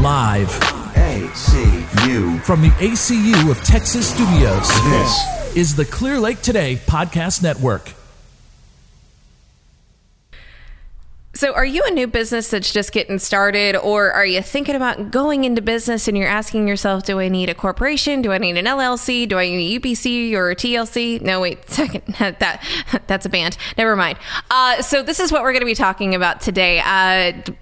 Live ACU. from the ACU of Texas Studios. This is the Clear Lake Today Podcast Network. So, are you a new business that's just getting started, or are you thinking about going into business and you're asking yourself, do I need a corporation? Do I need an LLC? Do I need a UPC or a TLC? No, wait, second, that that's a band. Never mind. Uh, so, this is what we're going to be talking about today. Uh,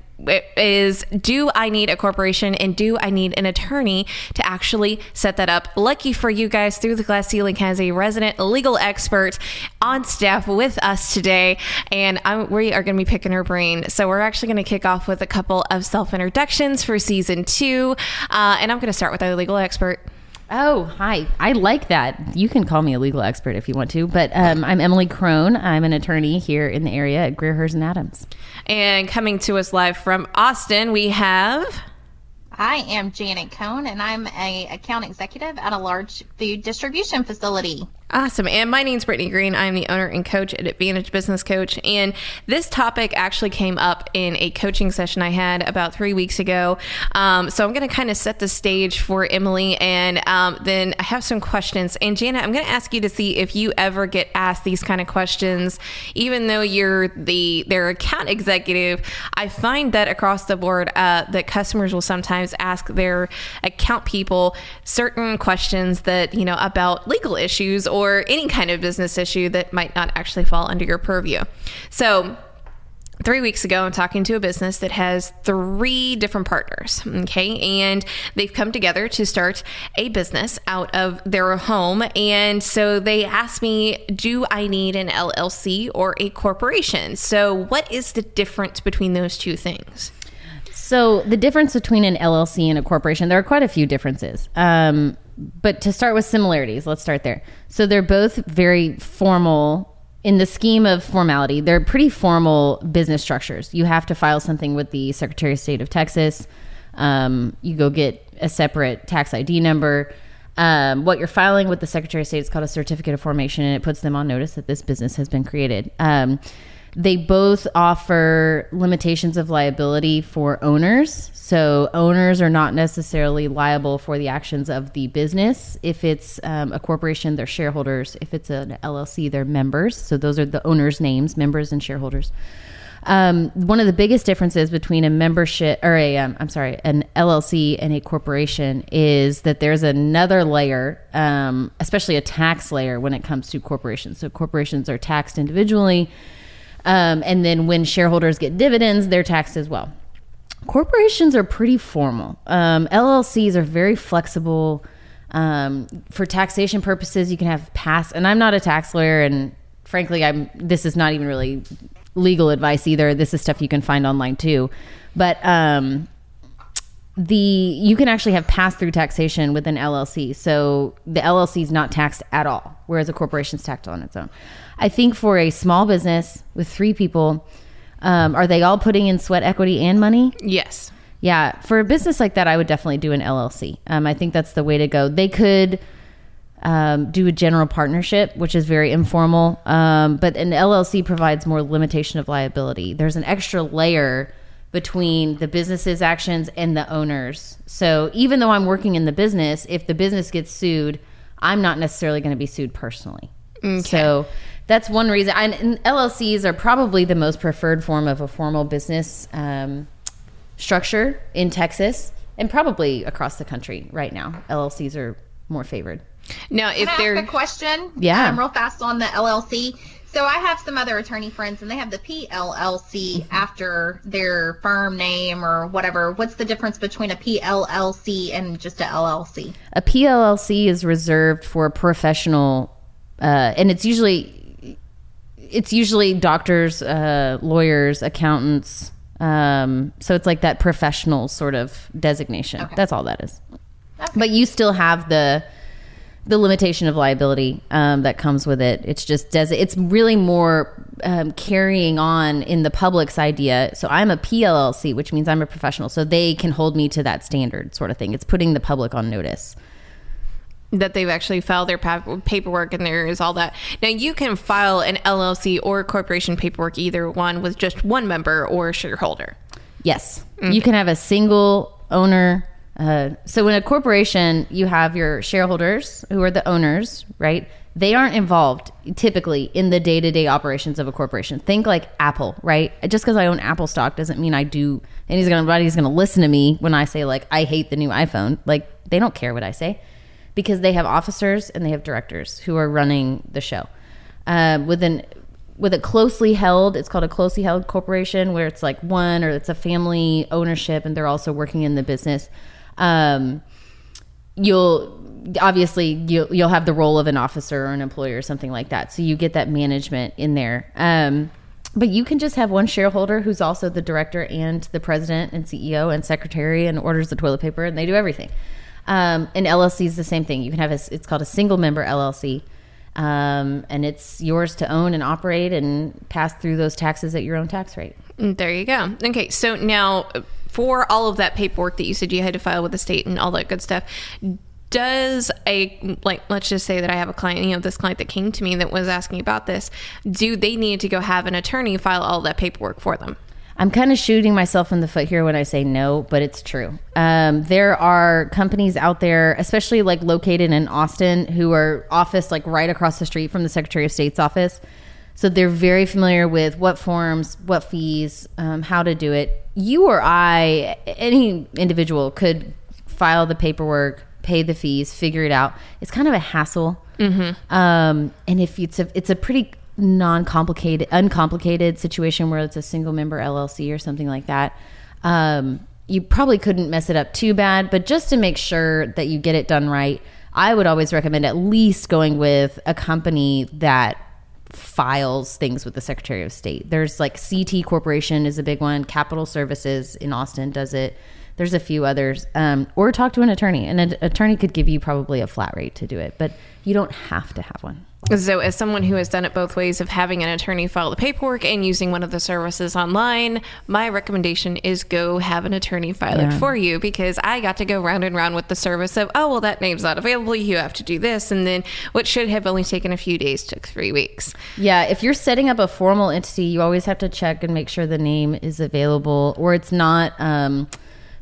is do I need a corporation and do I need an attorney to actually set that up? Lucky for you guys, Through the Glass Ceiling has a resident legal expert on staff with us today, and I'm, we are going to be picking her brain. So we're actually going to kick off with a couple of self introductions for season two, uh, and I'm going to start with our legal expert. Oh, hi. I like that. You can call me a legal expert if you want to, but um, I'm Emily Crone. I'm an attorney here in the area at Greer Hers and Adams. And coming to us live from Austin, we have. I am Janet Cohn, and I'm a account executive at a large food distribution facility. Awesome. And my name's Brittany Green. I'm the owner and coach at Advantage Business Coach. And this topic actually came up in a coaching session I had about three weeks ago. Um, so I'm going to kind of set the stage for Emily and um, then I have some questions. And Jana, I'm going to ask you to see if you ever get asked these kind of questions, even though you're the their account executive. I find that across the board uh, that customers will sometimes ask their account people certain questions that, you know, about legal issues or any kind of business issue that might not actually fall under your purview. So, three weeks ago, I'm talking to a business that has three different partners. Okay. And they've come together to start a business out of their home. And so they asked me, do I need an LLC or a corporation? So, what is the difference between those two things? So, the difference between an LLC and a corporation, there are quite a few differences. Um, but to start with similarities, let's start there. So, they're both very formal in the scheme of formality. They're pretty formal business structures. You have to file something with the Secretary of State of Texas. Um, you go get a separate tax ID number. Um, what you're filing with the Secretary of State is called a certificate of formation, and it puts them on notice that this business has been created. Um, they both offer limitations of liability for owners. So, owners are not necessarily liable for the actions of the business. If it's um, a corporation, they're shareholders. If it's an LLC, they're members. So, those are the owners' names, members and shareholders. Um, one of the biggest differences between a membership or a, um, I'm sorry, an LLC and a corporation is that there's another layer, um, especially a tax layer when it comes to corporations. So corporations are taxed individually. Um, and then when shareholders get dividends, they're taxed as well. Corporations are pretty formal. Um, LLCs are very flexible. Um, for taxation purposes, you can have pass. And I'm not a tax lawyer, and frankly, I'm. This is not even really legal advice either. This is stuff you can find online too. But um, the you can actually have pass through taxation with an LLC. So the LLC is not taxed at all, whereas a corporation is taxed on its own. I think for a small business with three people, um, are they all putting in sweat equity and money? Yes. Yeah, for a business like that, I would definitely do an LLC. Um, I think that's the way to go. They could um, do a general partnership, which is very informal, um, but an LLC provides more limitation of liability. There's an extra layer between the business's actions and the owners. So even though I'm working in the business, if the business gets sued, I'm not necessarily going to be sued personally. So that's one reason. And, and LLCs are probably the most preferred form of a formal business um, structure in Texas and probably across the country right now. LLCs are more favored. Now, if Can I they're. a question? Yeah. Um, real fast on the LLC. So I have some other attorney friends, and they have the PLLC Mm-hmm. after their firm name or whatever. What's the difference between a PLLC and just a LLC? A PLLC is reserved for a professional, uh, and it's usually it's usually doctors, uh, lawyers, accountants. Um, so it's like that professional sort of designation. Okay. That's all that is. But you still have the the limitation of liability um, that comes with it. It's just does it's really more um, carrying on in the public's idea. So I'm a PLLC, which means I'm a professional, so they can hold me to that standard, sort of thing. It's putting the public on notice. that they've actually filed their pa- paperwork and there is all that. Now you can file an LLC or corporation paperwork either one with just one member or shareholder. Yes, you can have a single owner. Uh, so in a corporation, you have your shareholders who are the owners, right? They aren't involved typically in the day to day operations of a corporation. Think like Apple, right? Just because I own Apple stock doesn't mean I do. And he's gonna, nobody's gonna listen to me when I say like I hate the new iPhone. Like they don't care what I say because they have officers and they have directors who are running the show. Uh, with an with a closely held, it's called a closely held corporation where it's like one or it's a family ownership and they're also working in the business. Um, you'll obviously you'll, you'll have the role of an officer or an employer or something like that. So you get that management in there. Um, but you can just have one shareholder who's also the director and the president and CEO and secretary and orders the toilet paper and they do everything. Um, and LLC is the same thing. You can have a, it's called a single member LLC. Um, and it's yours to own and operate and pass through those taxes at your own tax rate. Mm, There you go. Okay, so now for all of that paperwork that you said you had to file with the state and all that good stuff, does a like let's just say that I have a client, you know, this client that came to me that was asking about this, do they need to go have an attorney file all that paperwork for them? I'm kind of shooting myself in the foot here when I say no, but it's true. Um, there are companies out there, especially like located in Austin, who are office like right across the street from the Secretary of State's office. So they're very familiar with what forms, what fees, um, how to do it. You or I, any individual could file the paperwork, pay the fees, figure it out. It's kind of a hassle. Um, and if it's a, it's a pretty non-complicated, uncomplicated situation where it's a single member LLC or something like that, um, you probably couldn't mess it up too bad. But just to make sure that you get it done right, I would always recommend at least going with a company that files things with the Secretary of State. There's like CT Corporation is a big one. Capital Services in Austin does it. There's a few others. Um, or talk to an attorney. And an attorney could give you probably a flat rate to do it, but you don't have to have one. So, as someone who has done it both ways of having an attorney file the paperwork and using one of the services online, my recommendation is go have an attorney file it for you because I got to go round and round with the service of, oh, well, that name's not available. You have to do this. And then what should have only taken a few days took three weeks. Yeah, if you're setting up a formal entity, you always have to check and make sure the name is available or it's not. Um,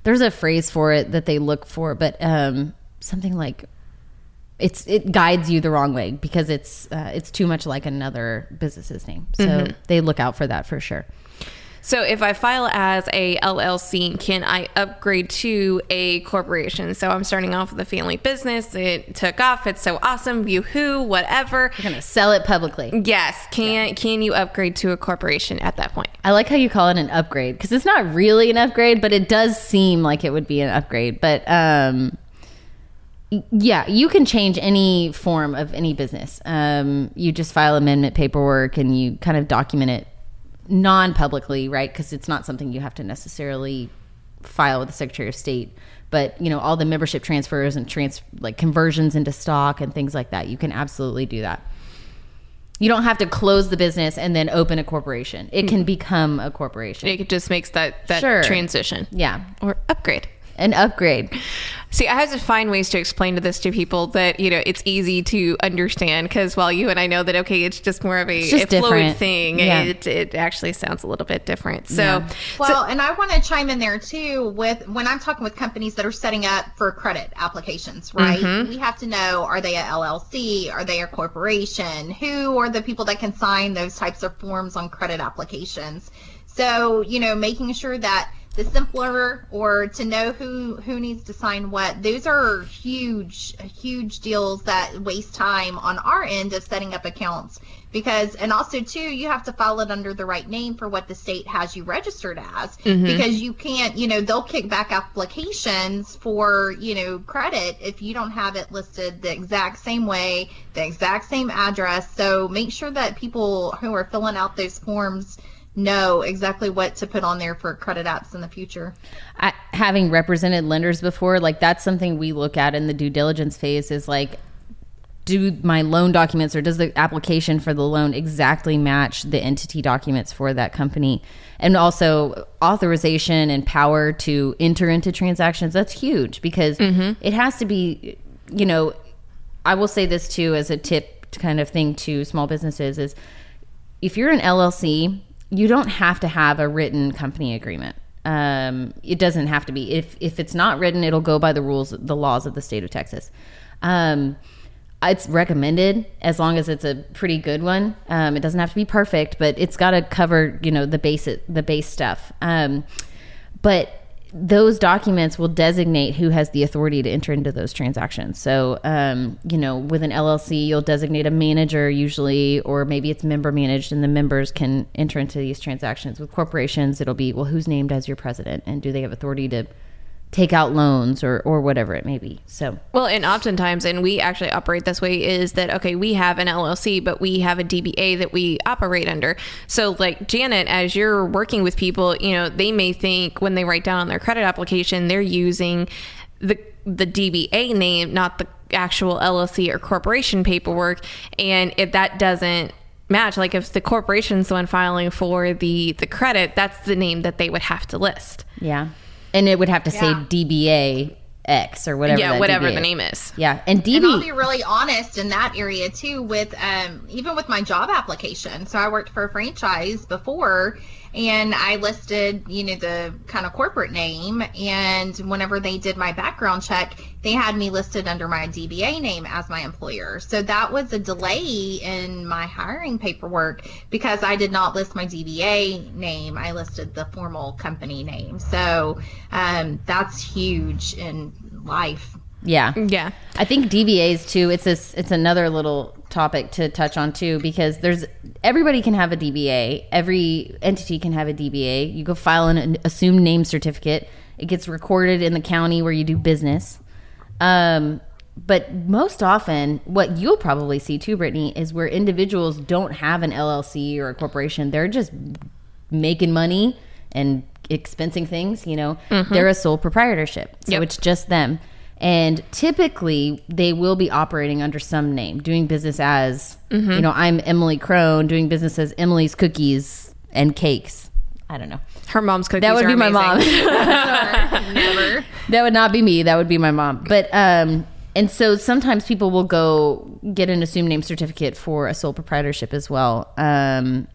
there's a phrase for it that they look for, but um, something like it's it guides you the wrong way because it's uh, it's too much like another business's name. So they look out for that for sure. So if I file as a LLC, can I upgrade to a corporation? So I'm starting off with a family business. It took off. It's so awesome. Yoo-hoo, whatever. You're gonna sell it publicly. Yes. Can can you upgrade to a corporation at that point? I like how you call it an upgrade because it's not really an upgrade, but it does seem like it would be an upgrade. But um, yeah, you can change any form of any business. Um, you just file amendment paperwork and you kind of document it non-publicly, right? Because it's not something you have to necessarily file with the Secretary of State. But you know, all the membership transfers and trans like conversions into stock and things like that, you can absolutely do that. You don't have to close the business and then open a corporation. It can mm-hmm. become a corporation. It just makes that that Sure. transition. Yeah, Or upgrade. An upgrade. See, I have to find ways to explain to this to people that you know it's easy to understand because while you and I know that okay, it's just more of a, just a fluid different. thing. Yeah. It, it actually sounds a little bit different. So, Yeah. Well, and I want to chime in there too with when I'm talking with companies that are setting up for credit applications, right? Mm-hmm. We have to know are they a LLC? Are they a corporation? Who are the people that can sign those types of forms on credit applications? So, you know, making sure that the simpler or to know who who needs to sign what those are huge huge deals that waste time on our end of setting up accounts. Because and also too you have to file it under the right name for what the state has you registered as. Mm-hmm. Because you can't you know they'll kick back applications for you know credit if you don't have it listed the exact same way the exact same address. So make sure that people who are filling out those forms know exactly what to put on there for credit apps in the future I, having represented lenders before, like that's something we look at in the due diligence phase is like, do my loan documents or does the application for the loan exactly match the entity documents for that company? And also authorization and power to enter into transactions. That's huge because mm-hmm. it has to be, you know, I will say this too as a tip kind of thing to small businesses is if you're an LLC, you don't have to have a written company agreement. Um, it doesn't have to be. If if it's not written, it'll go by the rules, the laws of the state of Texas. Um, it's recommended as long as it's a pretty good one. Um, it doesn't have to be perfect, but it's got to cover you know the basic the base stuff. Um, but those documents will designate who has the authority to enter into those transactions. So, um, you know, with an LLC, you'll designate a manager usually, or maybe it's member managed, and the members can enter into these transactions. With corporations, it'll be well, who's named as your president, and do they have authority to take out loans or or whatever it may be. So, Well, and oftentimes, and we actually operate this way, is that okay? We have an LLC, but we have a DBA that we operate under. So, like Janet, as you're working with people, you know, they may think when they write down on their credit application, they're using the the DBA name, not the actual LLC or corporation paperwork, and if that doesn't match like if the corporation's the one filing for the the credit that's the name that they would have to list yeah, and it would have to say Yeah. DBA X or whatever. yeah whatever DBA the name is Yeah, and DB. And I'll be really honest in that area too, with um, even with my job application. So I worked for a franchise before, and I listed, you know, the kind of corporate name. And whenever they did my background check, they had me listed under my DBA name as my employer. So that was a delay in my hiring paperwork because I did not list my DBA name. I listed the formal company name. So um, that's huge in life. yeah, yeah I think DBAs too. It's this. It's another little topic to touch on too because there's everybody can have a DBA. Every entity can have a DBA. You go file an assumed name certificate. It gets recorded in the county where you do business. Um, but most often, what you'll probably see too, Brittany, is where individuals don't have an LLC or a corporation. They're just making money and expensing things. You know, they're a sole proprietorship, so Yep. it's just them. And typically, they will be operating under some name, doing business as, you know, I'm Emily Crone, doing business as Emily's Cookies and Cakes. I don't know. Her mom's cookies That would be my mom. Never. that would not be me. That would be my mom. But um, and so sometimes people will go get an assumed name certificate for a sole proprietorship as well. Um,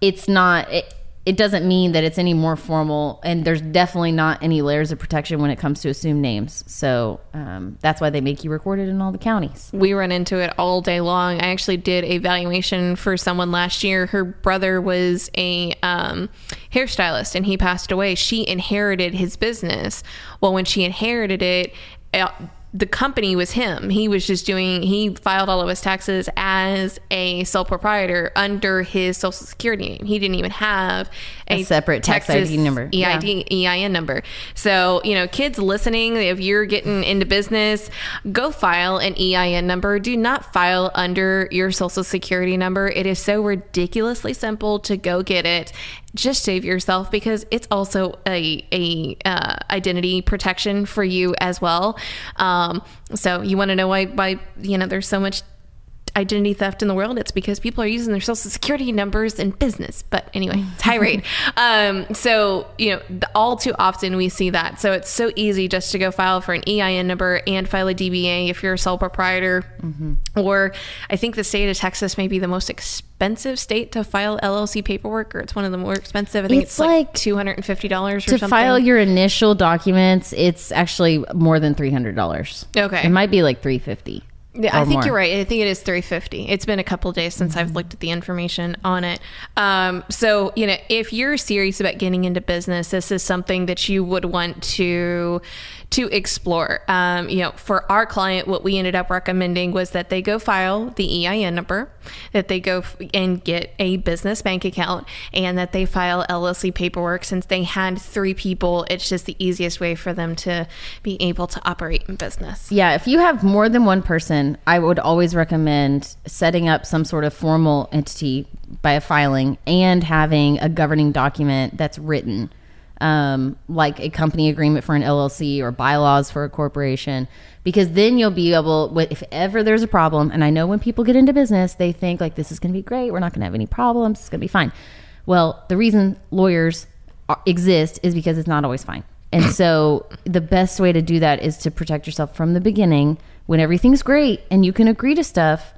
it's not. It, it doesn't mean that it's any more formal, and there's definitely not any layers of protection when it comes to assumed names. So um, that's why they make you record it in all the counties. we run into it all day long. I actually did a valuation for someone last year. Her brother was a um, hairstylist and he passed away. She inherited his business. Well, when she inherited it, uh, the company was him. He was just doing, he filed all of his taxes as a sole proprietor under his social security name. He didn't even have A separate tax ID number. Yeah. EIN number. So, you know, kids listening, if you're getting into business, go file an EIN number. Do not file under your social security number. It is so ridiculously simple to go get it. Just save yourself because it's also a, a uh, identity protection for you as well. Um, so you want to know why, why, you know, there's so much identity theft in the world, it's because people are using their social security numbers in business. But anyway, tirade. um, so, you know, the, all too often we see that. So it's so easy just to go file for an EIN number and file a DBA if you're a sole proprietor. Or I think the state of Texas may be the most expensive state to file LLC paperwork, or it's one of the more expensive. I think It's it's, like, like $250 or to something. file your initial documents, it's actually more than three hundred dollars. Okay. it might be like three fifty. Yeah, I think more. you're right. I think it is 350. It's been a couple days since I've looked at the information on it. Um, so, you know, if you're serious about getting into business, this is something that you would want to to explore. Um, you know, for our client, what we ended up recommending was that they go file the EIN number, that they go f- and get a business bank account, and that they file LLC paperwork. Since they had three people, it's just the easiest way for them to be able to operate in business. Yeah, if you have more than one person, I would always recommend setting up some sort of formal entity by a filing and having a governing document that's written, um, like a company agreement for an LLC or bylaws for a corporation, because then you'll be able, if ever there's a problem, and I know when people get into business, they think like this is going to be great, we're not going to have any problems, it's going to be fine. Well, the reason lawyers are, exist is because it's not always fine. And so the best way to do that is to protect yourself from the beginning when everything's great and you can agree to stuff,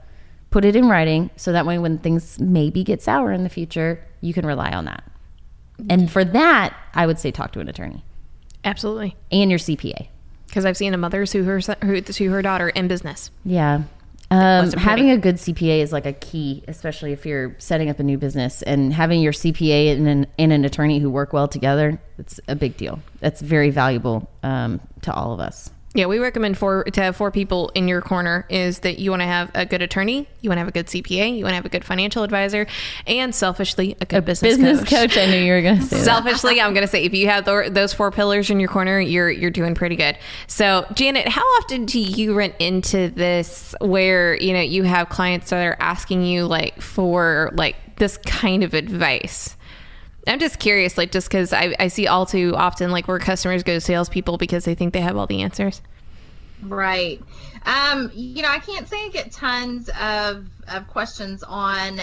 put it in writing so that way when things maybe get sour in the future, you can rely on that. And for that, I would say talk to an attorney Absolutely. and your CPA. Because I've seen a mother sue her son- who sue her daughter in business. Yeah. Um, wasn't having a good CPA is like a key, especially if you're setting up a new business. And having your CPA and an, and an attorney who work well together, it's a big deal. That's very valuable um, to all of us. Yeah, we recommend for to have four people in your corner is that you want to have a good attorney, you want to have a good CPA, you want to have a good financial advisor, and selfishly a good business, Business coach. coach. I knew you were going to say. Selfishly, I'm going to say if you have tho- those four pillars in your corner, you're you're doing pretty good. So, Janet, how often do you run into this where you know you have clients that are asking you like for like this kind of advice? I'm just curious, like just because I, I see all too often like where customers go to salespeople because they think they have all the answers. Right. Um, you know, I can't say I get tons of, of questions on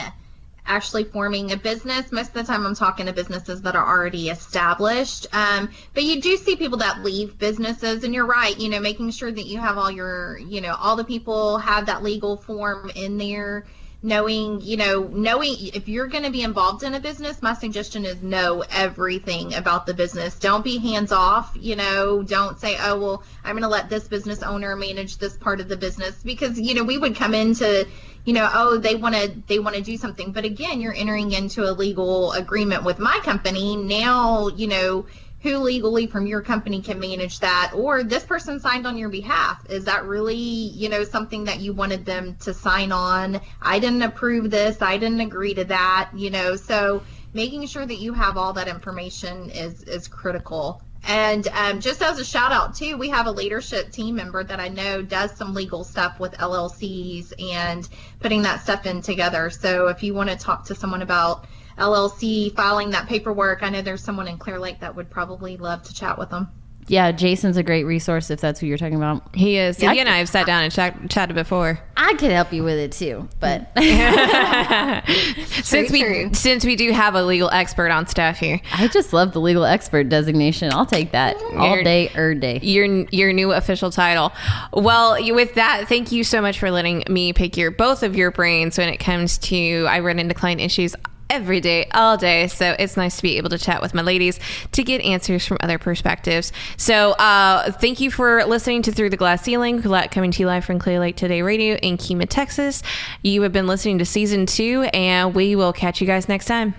actually forming a business. Most of the time I'm talking to businesses that are already established. Um, but you do see people that leave businesses and you're right, you know, making sure that you have all your, you know, all the people have that legal form in there knowing you know knowing if you're going to be involved in a business my suggestion is know everything about the business. Don't be hands off you know. Don't say oh well i'm going to let this business owner manage this part of the business because you know we would come into you know oh they want to they want to do something. But again you're entering into a legal agreement with my company. Now you know who legally from your company can manage that or this person signed on your behalf. Is that really you know something that you wanted them to sign on? I didn't approve this. I didn't agree to that you know. So making sure that you have all that information is is critical. And um, just as a shout out too we have a leadership team member that i know does some legal stuff with llcs and putting that stuff in together. So if you want to talk to someone about LLC filing that paperwork. I know there's someone in Clear Lake that would probably love to chat with them. Yeah, Jason's a great resource if that's who you're talking about. He is. Yeah, he I and I have sat down and chat, chatted before. I could help you with it too, but since we true. since we do have a legal expert on staff here, I just love the legal expert designation. I'll take that all You're- day, er day. your your new official title. Well, with that, thank you so much for letting me pick your both of your brains when it comes to I run into client issues every day, all day. So it's nice to be able to chat with my ladies to get answers from other perspectives. So uh, thank you for listening to Through the Glass Ceiling, coming to you live from Clear Lake Today Radio in Kemah, Texas. You have been listening to season two, and we will catch you guys next time.